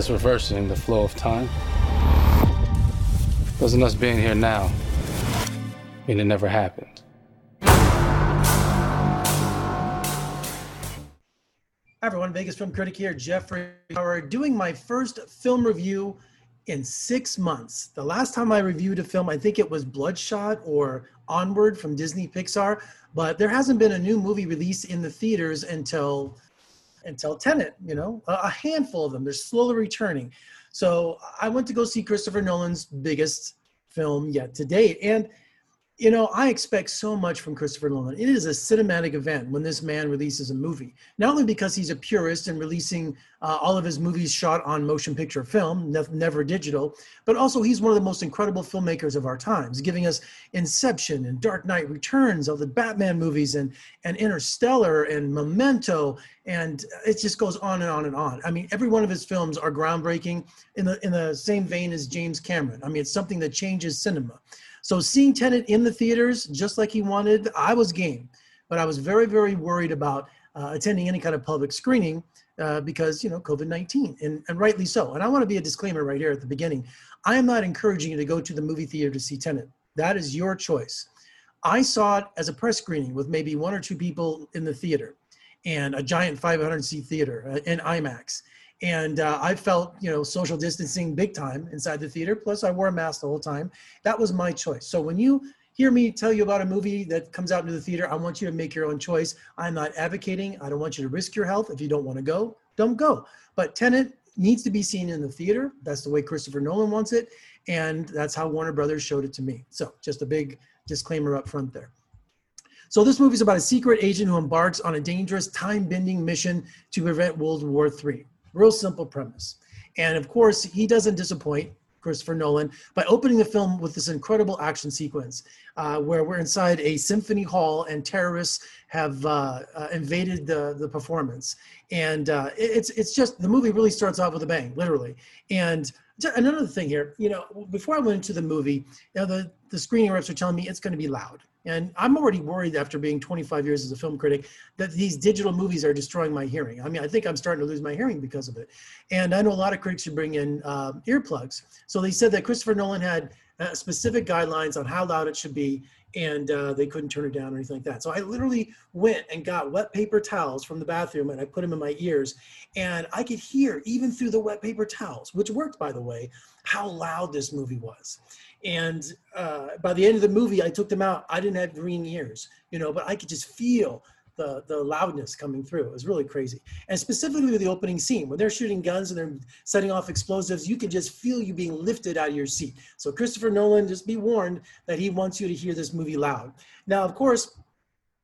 It's reversing the flow of time. Doesn't us being here now mean it never happened? Hi everyone, Vegas film critic here, Jeffrey Howard, doing my first film review in six months. The last time I reviewed a film, I think it was Bloodshot or Onward from Disney Pixar, but there hasn't been a new movie released in the theaters until until Tenet. You know, a, handful of them. They're slowly returning. So I went to go see Christopher Nolan's biggest film yet to date, and you know, I expect so much from Christopher Nolan. It is a cinematic event when this man releases a movie, not only because he's a purist and releasing uh, all of his movies shot on motion picture film, never digital, but also he's one of the most incredible filmmakers of our times, giving us Inception and Dark Knight Returns, all the Batman movies, and and Interstellar and Memento, and it just goes on and on and on. I mean, every one of his films are groundbreaking in the in the same vein as James Cameron. I mean, it's something that changes cinema. So seeing Tenet in the theaters, just like he wanted, I was game. But I was very, very worried about uh, attending any kind of public screening uh, because, you know, COVID-19, and, and rightly so. And I want to be a disclaimer right here at the beginning. I am not encouraging you to go to the movie theater to see Tenet. That is your choice. I saw it as a press screening with maybe one or two people in the theater and a giant 500 seat theater uh, in IMAX and uh, I felt you know social distancing big time inside the theater. Plus, I wore a mask the whole time. That was my choice. So when you hear me tell you about a movie that comes out into the theater, I want you to make your own choice. I'm not advocating. I don't want you to risk your health. If you don't want to go, don't go. But Tenet needs to be seen in the theater. That's the way Christopher Nolan wants it, and that's how Warner Brothers showed it to me. So just a big disclaimer up front there. So this movie is about a secret agent who embarks on a dangerous time-bending mission to prevent World War III. Real simple premise. And of course, he doesn't disappoint. Christopher Nolan by opening the film with this incredible action sequence uh, where we're inside a symphony hall and terrorists have uh, uh, invaded the, the performance. And uh, it's, it's just, the movie really starts off with a bang, literally. And another thing here, you know, before I went into the movie, you know, the, the screening reps are telling me it's going to be loud. And I'm already worried after being 25 years as a film critic that these digital movies are destroying my hearing. I mean, I think I'm starting to lose my hearing because of it. And I know a lot of critics should bring in uh, earplugs. So they said that Christopher Nolan had uh, specific guidelines on how loud it should be, and uh, they couldn't turn it down or anything like that. So I literally went and got wet paper towels from the bathroom and I put them in my ears, and I could hear even through the wet paper towels, which worked by the way, how loud this movie was. And uh, by the end of the movie, I took them out. I didn't have green ears, you know, but I could just feel the, the loudness coming through. It was really crazy. And specifically with the opening scene, when they're shooting guns and they're setting off explosives, you can just feel you being lifted out of your seat. So Christopher Nolan, just be warned that he wants you to hear this movie loud. Now, of course,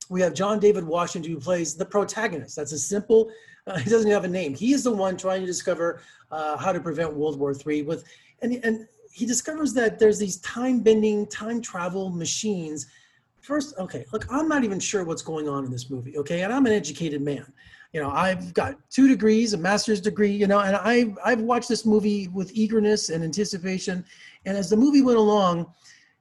we have John David Washington who plays the protagonist. That's a simple, uh, he doesn't have a name. He is the one trying to discover uh, how to prevent World War III with, and, and he discovers that there's these time bending, time travel machines. First, okay, look, I'm not even sure what's going on in this movie, okay? And I'm an educated man. You know, I've got two degrees, a master's degree, you know, and I've, I've watched this movie with eagerness and anticipation. And as the movie went along,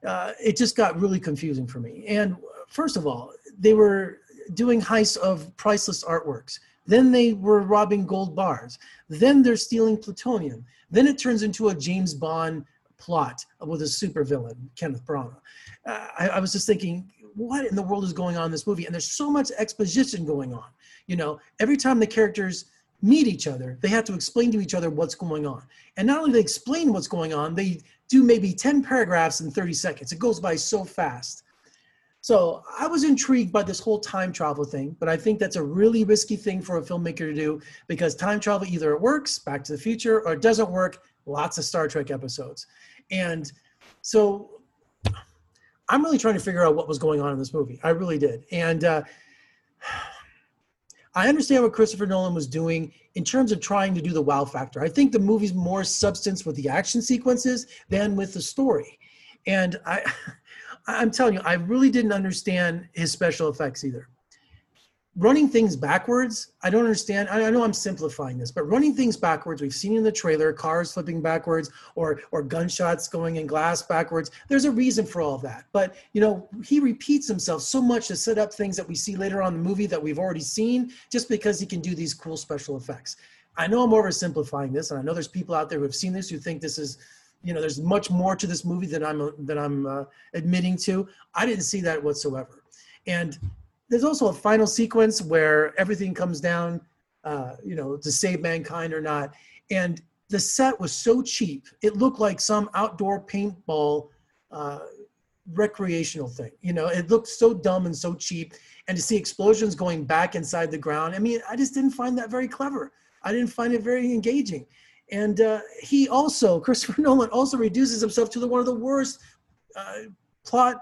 uh, it just got really confusing for me. And first of all, they were doing heists of priceless artworks. Then they were robbing gold bars. Then they're stealing plutonium. Then it turns into a James Bond plot with a supervillain, Kenneth Branagh. Uh, I, I was just thinking, what in the world is going on in this movie? And there's so much exposition going on. You know, every time the characters meet each other, they have to explain to each other what's going on. And not only they explain what's going on, they do maybe 10 paragraphs in 30 seconds. It goes by so fast. So I was intrigued by this whole time travel thing, but I think that's a really risky thing for a filmmaker to do because time travel either it works, Back to the Future, or it doesn't work, lots of Star Trek episodes. And so I'm really trying to figure out what was going on in this movie. I really did. And uh, I understand what Christopher Nolan was doing in terms of trying to do the wow factor. I think the movie's more substance with the action sequences than with the story. And I, I'm telling you, I really didn't understand his special effects either running things backwards i don't understand I, know i'm simplifying this but running things backwards we've seen in the trailer cars flipping backwards or or gunshots going in glass backwards there's a reason for all that. But you know he repeats himself so much to set up things that we see later on in the movie that we've already seen just because he can do these cool special effects. I know I'm oversimplifying this, and I know there's people out there who have seen this who think this is, you know, there's much more to this movie than I'm than I'm uh, admitting to. I didn't see that whatsoever, and there's also a final sequence where everything comes down, uh, you know, to save mankind or not, and the set was so cheap. It looked like some outdoor paintball uh, recreational thing. You know, it looked so dumb and so cheap. And to see explosions going back inside the ground, I mean, I just didn't find that very clever. I didn't find it very engaging. And uh, he also, Christopher Nolan, also reduces himself to the, one of the worst uh, plot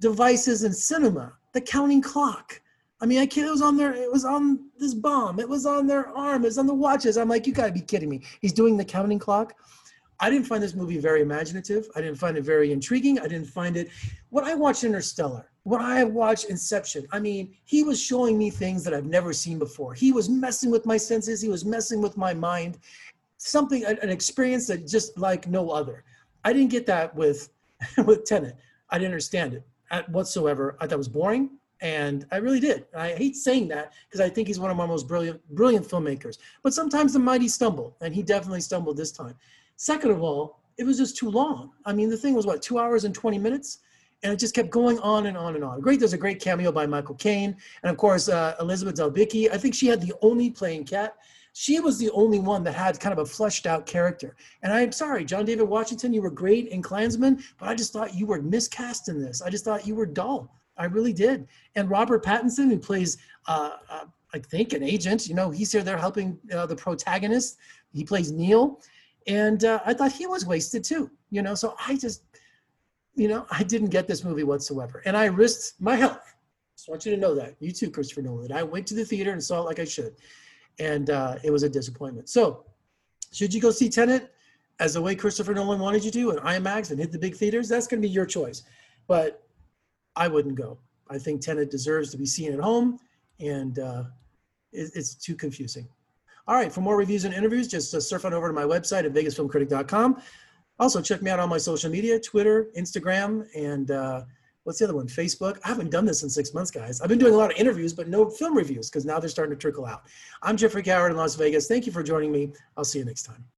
devices in cinema, the counting clock. I mean, I can't, it was on there, it was on this bomb, it was on their arm, it was on the watches. I'm like, you gotta be kidding me. He's doing the counting clock. I didn't find this movie very imaginative. I didn't find it very intriguing. I didn't find it. When I watched Interstellar, when I watched Inception, I mean, he was showing me things that I've never seen before. He was messing with my senses. He was messing with my mind. Something, an experience that just like no other. I didn't get that with with Tenet. I didn't understand it whatsoever. I thought was boring, and I really did. I hate saying that because I think he's one of my most brilliant brilliant filmmakers. But sometimes the mighty stumble, and he definitely stumbled this time. Second of all, it was just too long. I mean, the thing was what, two hours and 20 minutes? And it just kept going on and on and on. Great, there's a great cameo by Michael Caine. And of course, uh, Elizabeth Debicki. I think she had the only playing cat. She was the only one that had kind of a fleshed out character. And I'm sorry, John David Washington, you were great in Klansman, but I just thought you were miscast in this. I just thought you were dull. I really did. And Robert Pattinson, who plays, uh, uh, I think, an agent, you know, he's here there helping uh, the protagonist. He plays Neil and uh, I thought he was wasted too. You know, so I just, you know, I didn't get this movie whatsoever, and I risked my health. I just want you to know that you too, Christopher Nolan. I went to the theater and saw it like I should, and uh, it was a disappointment. So, should you go see Tenet as the way Christopher Nolan wanted you to in IMAX and hit the big theaters? That's going to be your choice, but I wouldn't go. I think Tenet deserves to be seen at home, and uh, it, it's too confusing. All right, for more reviews and interviews, just uh, surf on over to my website at vegasfilmcritic.com. Also, check me out on my social media Twitter, Instagram, and uh, what's the other one? Facebook. I haven't done this in six months, guys. I've been doing a lot of interviews, but no film reviews because now they're starting to trickle out. I'm Jeffrey Howard in Las Vegas. Thank you for joining me. I'll see you next time.